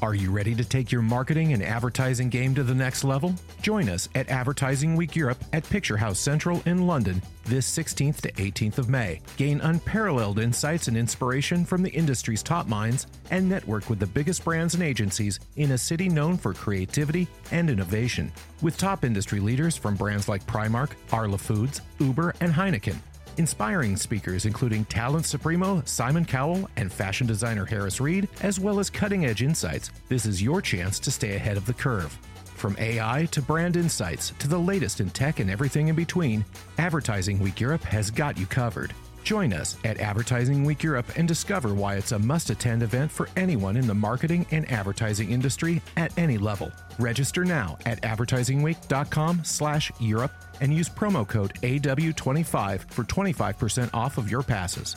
Are you ready to take your marketing and advertising game to the next level? Join us at Advertising Week Europe at Picture House Central in London this 16th to 18th of May. Gain unparalleled insights and inspiration from the industry's top minds and network with the biggest brands and agencies in a city known for creativity and innovation. With top industry leaders from brands like Primark, Arla Foods, Uber, and Heineken inspiring speakers including talent supremo Simon Cowell and fashion designer Harris Reed, as well as cutting edge insights. This is your chance to stay ahead of the curve. From AI to brand insights to the latest in tech and everything in between, Advertising Week Europe has got you covered. Join us at Advertising Week Europe and discover why it's a must attend event for anyone in the marketing and advertising industry at any level. Register now at advertisingweek.com/europe and use promo code AW25 for 25% off of your passes.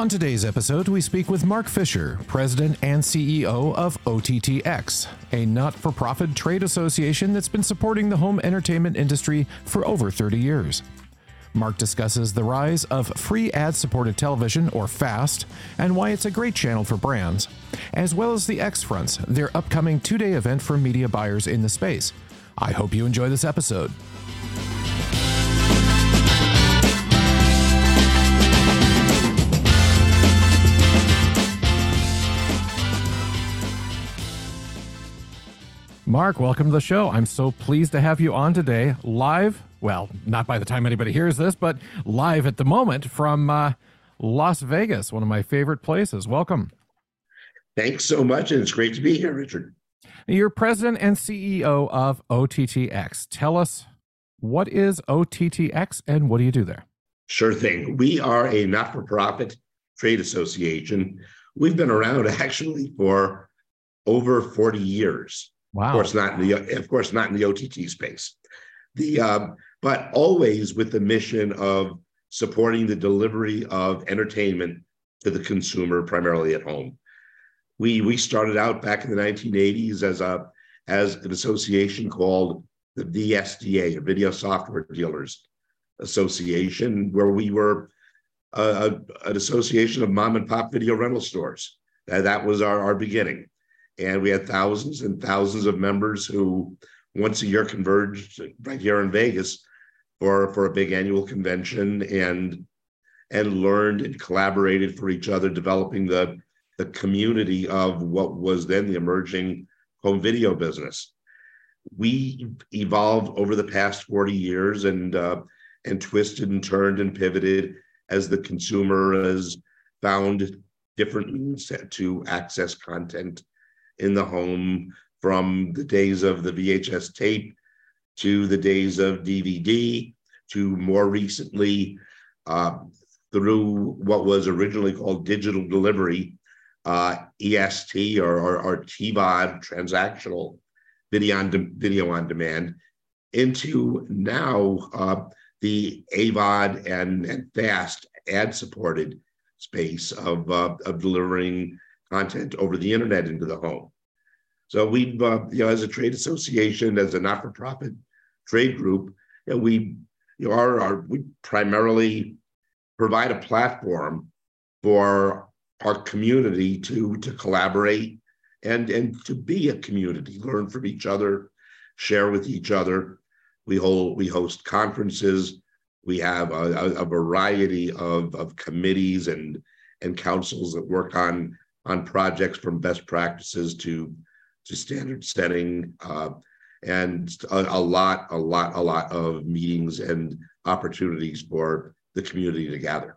On today's episode, we speak with Mark Fisher, President and CEO of OTTX, a not for profit trade association that's been supporting the home entertainment industry for over 30 years. Mark discusses the rise of free ad supported television, or FAST, and why it's a great channel for brands, as well as the X Fronts, their upcoming two day event for media buyers in the space. I hope you enjoy this episode. Mark, welcome to the show. I'm so pleased to have you on today, live. Well, not by the time anybody hears this, but live at the moment from uh, Las Vegas, one of my favorite places. Welcome. Thanks so much, and it's great to be here, Richard. You're president and CEO of OTTX. Tell us what is OTTX and what do you do there? Sure thing. We are a not for profit trade association. We've been around actually for over 40 years. Wow. Of course, not in the of course not in the OTT space. The um, but always with the mission of supporting the delivery of entertainment to the consumer, primarily at home. We we started out back in the 1980s as a as an association called the VSDA, a Video Software Dealers Association, where we were a, a, an association of mom and pop video rental stores. That, that was our, our beginning. And we had thousands and thousands of members who once a year converged right here in Vegas for, for a big annual convention and and learned and collaborated for each other, developing the, the community of what was then the emerging home video business. We evolved over the past 40 years and uh, and twisted and turned and pivoted as the consumer has found different means to access content in the home from the days of the VHS tape to the days of DVD to more recently uh, through what was originally called digital delivery, uh, EST or, or, or, TVOD, transactional video on, de- video on demand, into now uh, the AVOD and, and FAST ad supported space of, uh, of delivering content over the internet into the home. So we've, uh, you know, as a trade association, as a not-for-profit trade group, you know, we, you know, our, our, we primarily provide a platform for our community to to collaborate and and to be a community, learn from each other, share with each other. We hold we host conferences. We have a, a variety of, of committees and and councils that work on on projects from best practices to standard setting uh, and a, a, lot a lot a lot of meetings and opportunities for the community to gather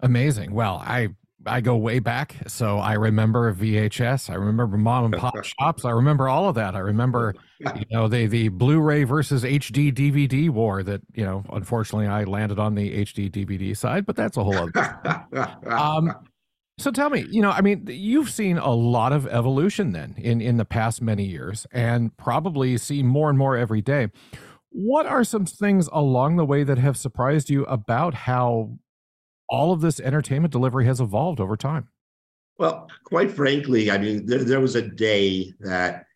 amazing well i I go way back, so I remember VHS. I remember mom and pop shops. I remember all of that. I remember, you know, the the Blu-ray versus HD DVD war. That you know, unfortunately, I landed on the HD DVD side, but that's a whole other. um, so tell me, you know, I mean, you've seen a lot of evolution then in in the past many years, and probably see more and more every day. What are some things along the way that have surprised you about how all of this entertainment delivery has evolved over time? Well, quite frankly, I mean, there, there was a day that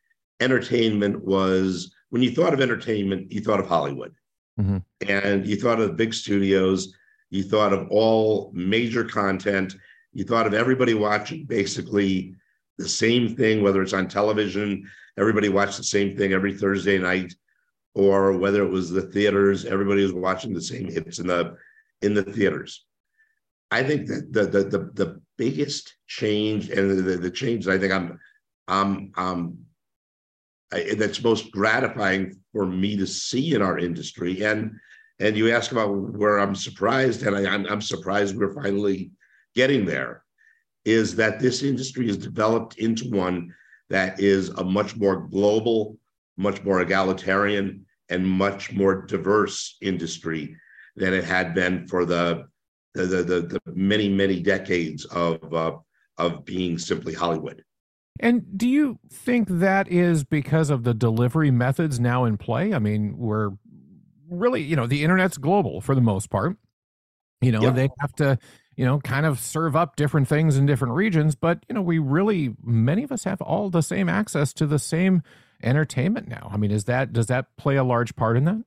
entertainment was when you thought of entertainment, you thought of Hollywood. Mm-hmm. And you thought of big studios, you thought of all major content, you thought of everybody watching basically the same thing, whether it's on television, everybody watched the same thing every Thursday night, or whether it was the theaters, everybody was watching the same hits in the in the theaters. I think that the the the, the biggest change and the, the change I think I'm I'm um that's most gratifying for me to see in our industry. And and you ask about where I'm surprised, and I, I'm, I'm surprised we're finally getting there. Is that this industry has developed into one that is a much more global, much more egalitarian, and much more diverse industry than it had been for the the the, the, the many many decades of uh, of being simply Hollywood. And do you think that is because of the delivery methods now in play? I mean, we're really, you know, the internet's global for the most part. You know, yep. they have to, you know, kind of serve up different things in different regions, but you know, we really many of us have all the same access to the same entertainment now. I mean, is that does that play a large part in that?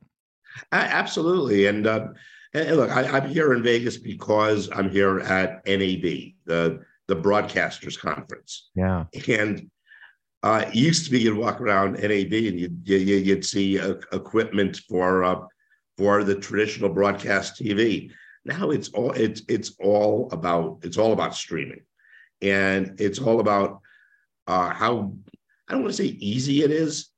Absolutely, and, uh, and look, I, am here in Vegas because I'm here at NAB, the the Broadcasters Conference. Yeah. And uh, it used to be you'd walk around NAB and you'd, you, you'd see uh, equipment for uh, for the traditional broadcast TV. Now it's all it's it's all about it's all about streaming, and it's all about uh, how I don't want to say easy it is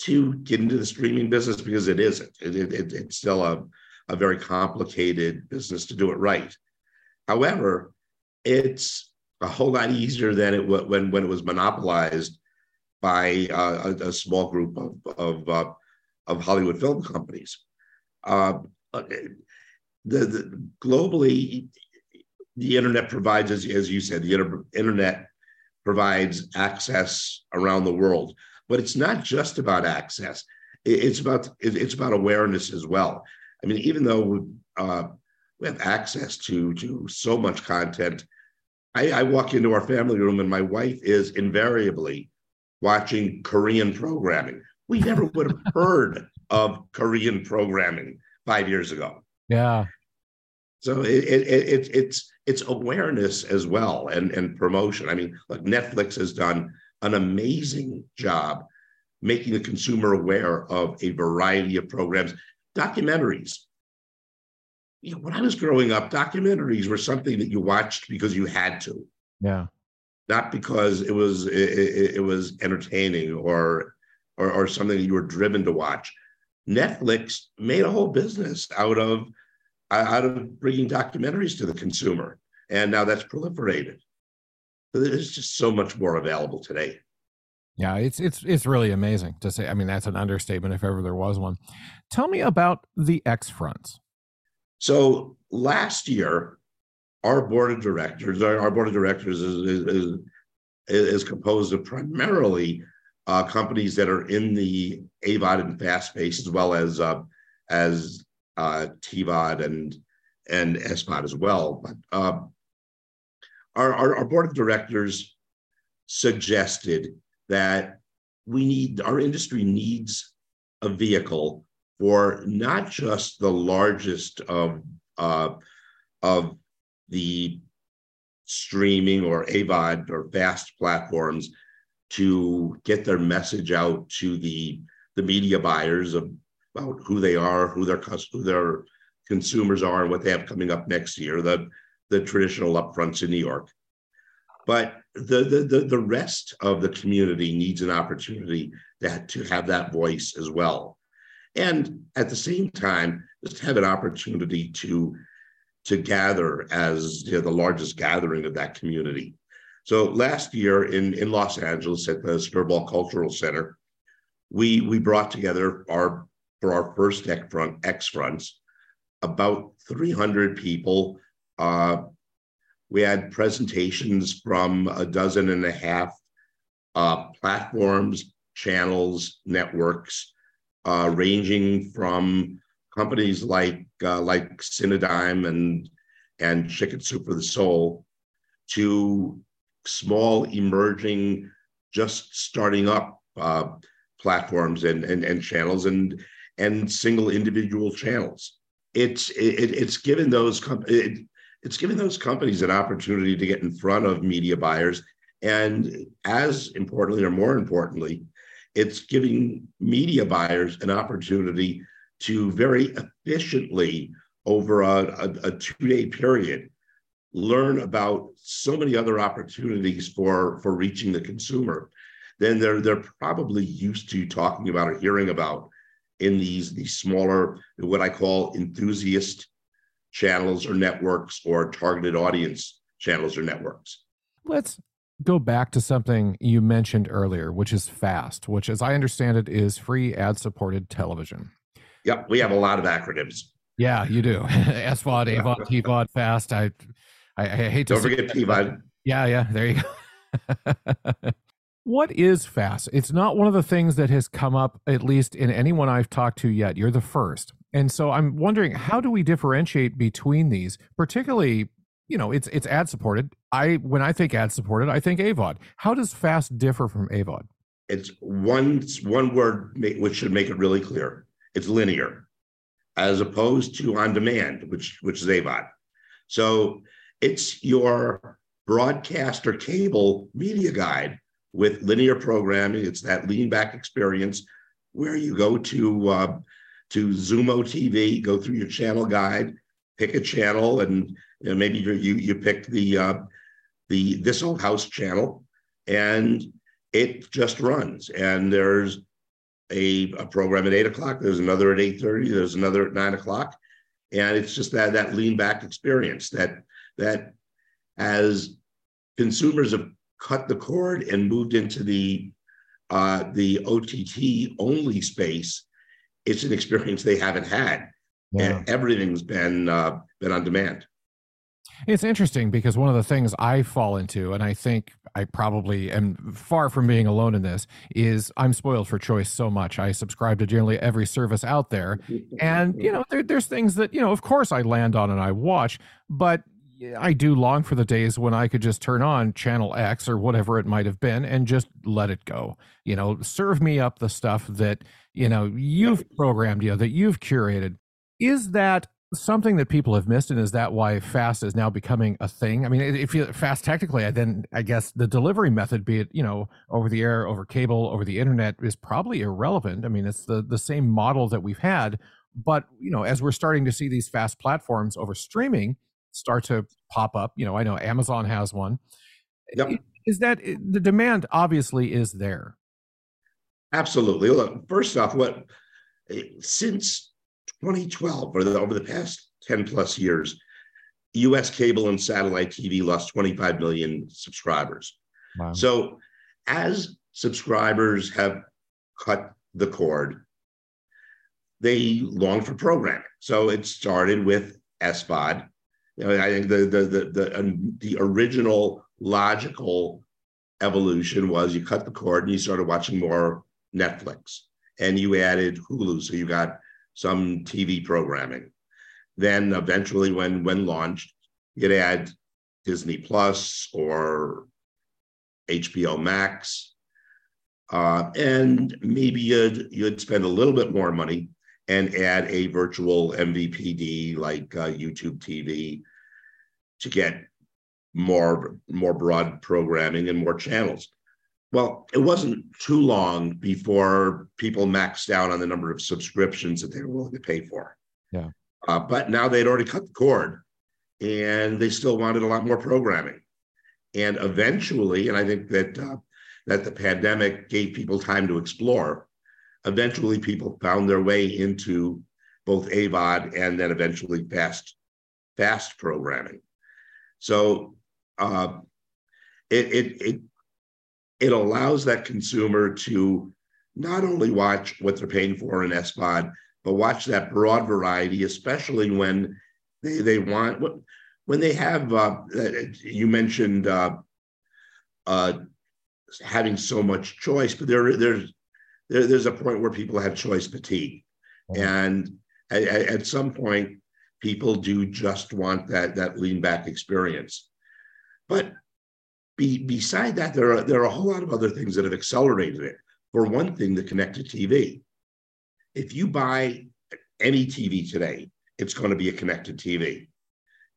to get into the streaming business because it isn't. It, it, it's still a a very complicated business to do it right. However, it's a whole lot easier than it was when when it was monopolized by uh, a, a, small group of of, uh, of Hollywood film companies. Uh, the, the, globally, the internet provides, as, as you said, the inter- internet provides access around the world. But it's not just about access; it's about it's about awareness as well. I mean, even though uh, we have access to to so much content I, I walk into our family room and my wife is invariably watching Korean programming. We never would have heard of Korean programming five years ago. Yeah. So it, it, it, it's it's awareness as well and, and promotion. I mean, like Netflix has done an amazing job making the consumer aware of a variety of programs, documentaries, you know, when I was growing up, documentaries were something that you watched because you had to. Yeah. Not because it was it, it, it was entertaining or, or or something that you were driven to watch. Netflix made a whole business out of out of bringing documentaries to the consumer, and now that's proliferated. There's just so much more available today. Yeah, it's it's it's really amazing to say. I mean, that's an understatement if ever there was one. Tell me about the X fronts. So last year, our board of directors, our, board of directors is, is, is composed of primarily uh, companies that are in the AVOD and FAST space, as well as uh, as uh, TVOD and and SVOD as well. But uh, our, our, our board of directors suggested that we need our industry needs a vehicle for not just the largest of uh, of the streaming or AVOD or FAST platforms to get their message out to the the media buyers of, about who they are, who their who their consumers are, and what they have coming up next year. The the traditional upfronts in New York, but the the the, the rest of the community needs an opportunity that to have that voice as well and at the same time just have an opportunity to to gather as you know, the largest gathering of that community so last year in in los angeles at the skirball cultural center we we brought together our for our first x front x fronts about 300 people uh, we had presentations from a dozen and a half uh, platforms channels networks uh, ranging from companies like uh, like Cinedigm and and Chicken Soup for the Soul to small emerging, just starting up uh, platforms and, and and channels. And and single individual channels. It's it, it's given those com- it, it's given those companies an opportunity to get in front of media buyers, and as importantly or more importantly, it's giving media buyers an opportunity to very efficiently over a, a, a two day period learn about so many other opportunities for for reaching the consumer than they're they're probably used to talking about or hearing about in these these smaller what I call enthusiast channels or networks or targeted audience channels or networks. Let's go back to something you mentioned earlier, which is FAST, which, as I understand it, is free ad supported television. Yep, we have a lot of acronyms. Yeah, you do. SVOD, AVOD, TVOD, FAST. I, I, I hate to don't forget PVOD. Yeah, yeah. There you go. what is FAST? It's not one of the things that has come up, at least in anyone I've talked to yet. You're the first. And so I'm wondering, how do we differentiate between these, particularly you know it's it's ad supported i when i think ad supported i think avod how does fast differ from avod it's one one word which should make it really clear it's linear as opposed to on demand which which is avod so it's your broadcast or cable media guide with linear programming it's that lean back experience where you go to uh, to Xumo TV, go through your channel guide, pick a channel, and you know, maybe you you pick the uh, the this old house channel, and it just runs. And there's a, a program at eight o'clock. There's another at eight thirty. There's another at nine o'clock, and it's just that that lean back experience that that as consumers have cut the cord and moved into the uh, the OTT only space, it's an experience they haven't had. Yeah. And everything's been uh, been on demand. It's interesting because one of the things I fall into, and I think I probably am far from being alone in this, is I'm spoiled for choice so much. I subscribe to nearly every service out there. And, you know, there, there's things that, you know, of course I land on and I watch, but I do long for the days when I could just turn on channel X or whatever it might have been and just let it go. You know, serve me up the stuff that, you know, you've programmed, you know, that you've curated. Is that something that people have missed and is that why fast is now becoming a thing i mean if you fast technically then i guess the delivery method be it you know over the air over cable over the internet is probably irrelevant i mean it's the the same model that we've had but you know as we're starting to see these fast platforms over streaming start to pop up you know i know amazon has one yep. is that eh, the demand obviously is there absolutely look first off what eh, since 2012, or the, over the past 10 plus years, US cable and satellite TV lost 25 million subscribers. Wow. So, as subscribers have cut the cord, they long for programming. So, it started with SVOD. I think the, the, the, the, um, the original logical evolution was you cut the cord and you started watching more Netflix and you added Hulu. So, you got some TV programming. Then eventually, when when launched, you'd add Disney Plus or HBO Max, uh, and maybe you'd you'd spend a little bit more money and add a virtual MVPD like uh, YouTube TV to get more more broad programming and more channels. Well, it wasn't too long before people maxed out on the number of subscriptions that they were willing to pay for. Yeah. Uh, but now they'd already cut the cord and they still wanted a lot more programming. And eventually, and I think that uh, that the pandemic gave people time to explore, eventually people found their way into both AVOD and then eventually fast fast programming. So uh, it, it, it it allows that consumer to not only watch what they're paying for in SVOD, but watch that broad variety, especially when they, they want when they have. Uh, you mentioned uh, uh, having so much choice, but there there's there, there's a point where people have choice fatigue, mm-hmm. and at, at some point, people do just want that that lean back experience. But be, beside that, there are there are a whole lot of other things that have accelerated it. For one thing, the connected TV. If you buy any TV today, it's going to be a connected TV.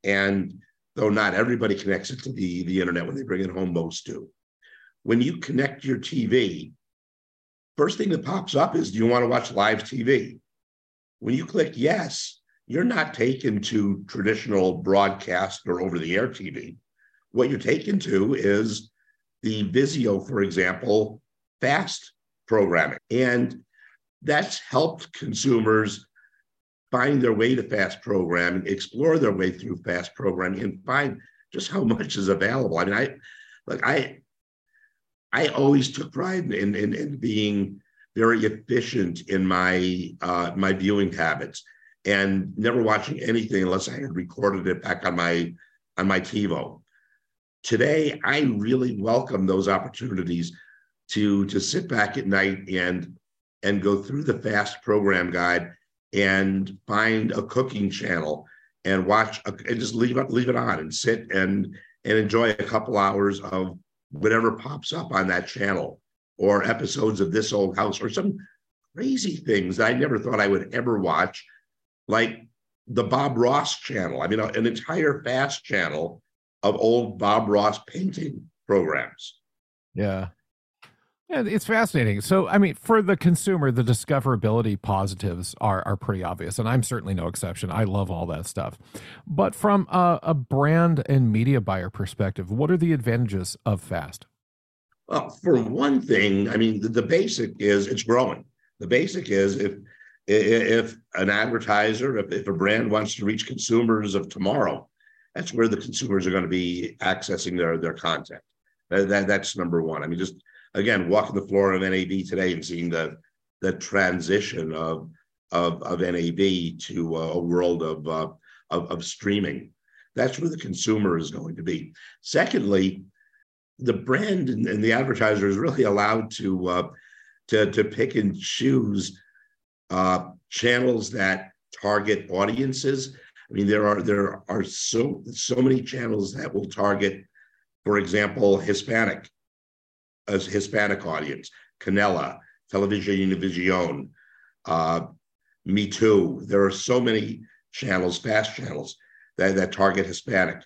And though not everybody connects it to the, the internet when they bring it home, most do. When you connect your TV, first thing that pops up is do you want to watch live TV? When you click yes, you're not taken to traditional broadcast or over the air TV. What you're taken to is the Vizio, for example, fast programming. And that's helped consumers find their way to fast programming, explore their way through fast programming, and find just how much is available. I mean, I like I I always took pride in, in, in being very efficient in my uh, my viewing habits and never watching anything unless I had recorded it back on my on my TiVo. Today, I really welcome those opportunities to to sit back at night and and go through the fast program guide and find a cooking channel and watch a, and just leave it leave it on and sit and and enjoy a couple hours of whatever pops up on that channel or episodes of this old house or some crazy things that I never thought I would ever watch, like the Bob Ross channel. I mean, uh, an entire fast channel of old Bob Ross painting programs. Yeah. Yeah, it's fascinating. So, I mean, for the consumer, the discoverability positives are are pretty obvious, and I'm certainly no exception. I love all that stuff. But from a, a brand and media buyer perspective, what are the advantages of fast? Well, for one thing, I mean, the, the basic is it's growing. The basic is if if an advertiser, if, if a brand wants to reach consumers of tomorrow, that's where the consumers are going to be accessing their their content. That, that, that's number one. I mean, just again, walking the floor of NAB today and seeing the the transition of of, of NAB to a world of, uh, of, of streaming. That's where the consumer is going to be. Secondly, the brand and, and the advertiser is really allowed to uh, to to pick and choose uh, channels that target audiences. I mean, there are there are so so many channels that will target, for example, Hispanic as Hispanic audience, Canela, Television Univision, uh, Me Too. There are so many channels, fast channels that, that target Hispanic.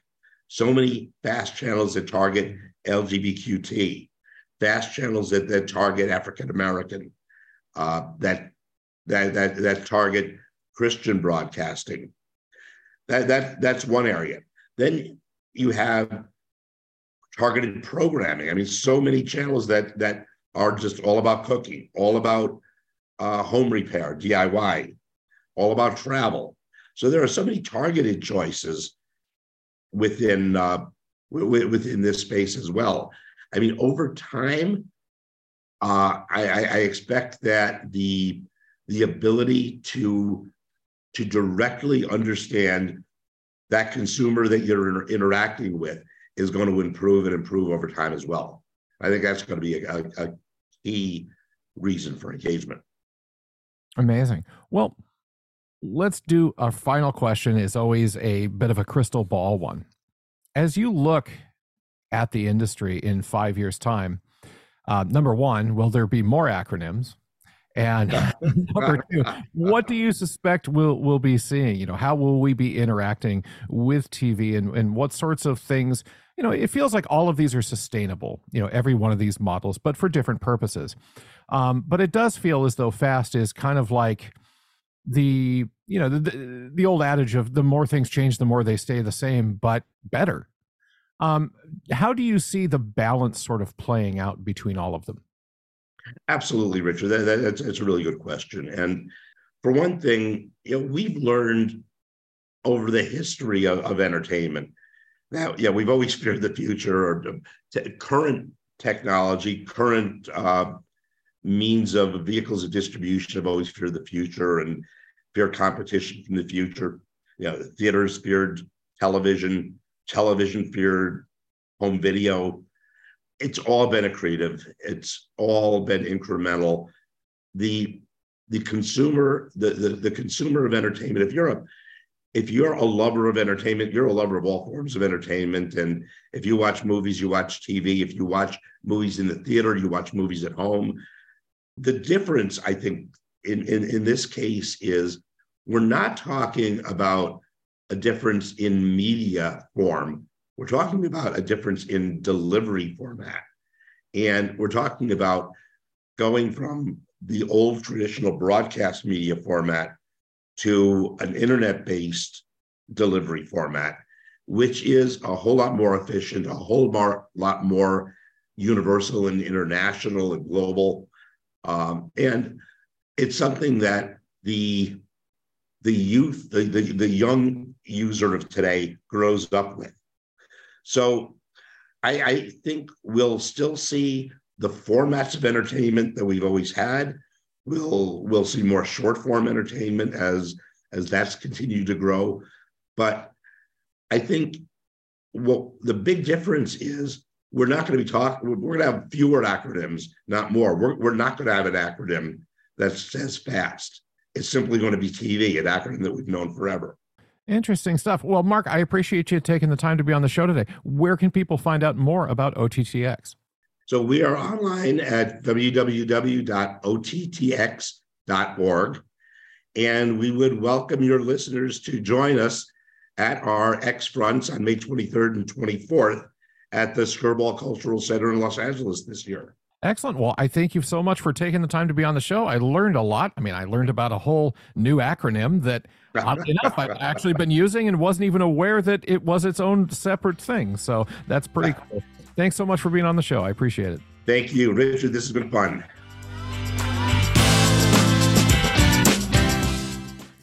So many fast channels that target LGBTQT, fast channels that, that target African American, uh, that, that that that target Christian broadcasting. That that that's one area. Then you have targeted programming. I mean, so many channels that that are just all about cooking, all about uh, home repair, DIY, all about travel. So there are so many targeted choices within uh, w- within this space as well. I mean, over time, uh, I, I expect that the the ability to to directly understand that consumer that you're inter- interacting with is going to improve and improve over time as well. I think that's going to be a, a, a key reason for engagement. Amazing. Well, let's do a final question is always a bit of a crystal ball one. As you look at the industry in five years' time, uh, number one, will there be more acronyms? And number two, what do you suspect we'll we'll be seeing? You know, how will we be interacting with TV, and and what sorts of things? You know, it feels like all of these are sustainable. You know, every one of these models, but for different purposes. Um, but it does feel as though fast is kind of like the you know the, the, the old adage of the more things change, the more they stay the same, but better. Um, how do you see the balance sort of playing out between all of them? Absolutely, Richard. That, that, that's, that's a really good question. And for one thing, you know, we've learned over the history of, of entertainment that yeah, we've always feared the future or current technology, current uh, means of vehicles of distribution have always feared the future and fear competition from the future. You know, theaters feared television, television feared home video, it's all been accretive. It's all been incremental. The the consumer, the, the, the consumer of entertainment, if you're a if you're a lover of entertainment, you're a lover of all forms of entertainment. And if you watch movies, you watch TV. If you watch movies in the theater, you watch movies at home. the difference, I think, in, in, in this case is we're not talking about a difference in media form. We're talking about a difference in delivery format. And we're talking about going from the old traditional broadcast media format to an internet based delivery format, which is a whole lot more efficient, a whole more, lot more universal and international and global. Um, and it's something that the the youth, the, the, the young user of today grows up with. So I, I think we'll still see the formats of entertainment that we've always had. We'll we'll see more short form entertainment as as that's continued to grow. But I think what the big difference is we're not going to be talking, we're going to have fewer acronyms, not more. We're, we're not going to have an acronym that says fast. It's simply going to be TV, an acronym that we've known forever. Interesting stuff. Well, Mark, I appreciate you taking the time to be on the show today. Where can people find out more about OTTX? So we are online at www.ottx.org. And we would welcome your listeners to join us at our X fronts on May 23rd and 24th at the Skirball Cultural Center in Los Angeles this year. Excellent. Well, I thank you so much for taking the time to be on the show. I learned a lot. I mean, I learned about a whole new acronym that, oddly enough, I've actually been using and wasn't even aware that it was its own separate thing. So that's pretty cool. Thanks so much for being on the show. I appreciate it. Thank you, Richard. This has been fun.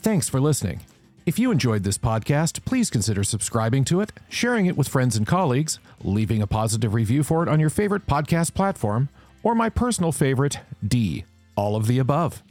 Thanks for listening. If you enjoyed this podcast, please consider subscribing to it, sharing it with friends and colleagues, leaving a positive review for it on your favorite podcast platform, or my personal favorite, D, all of the above.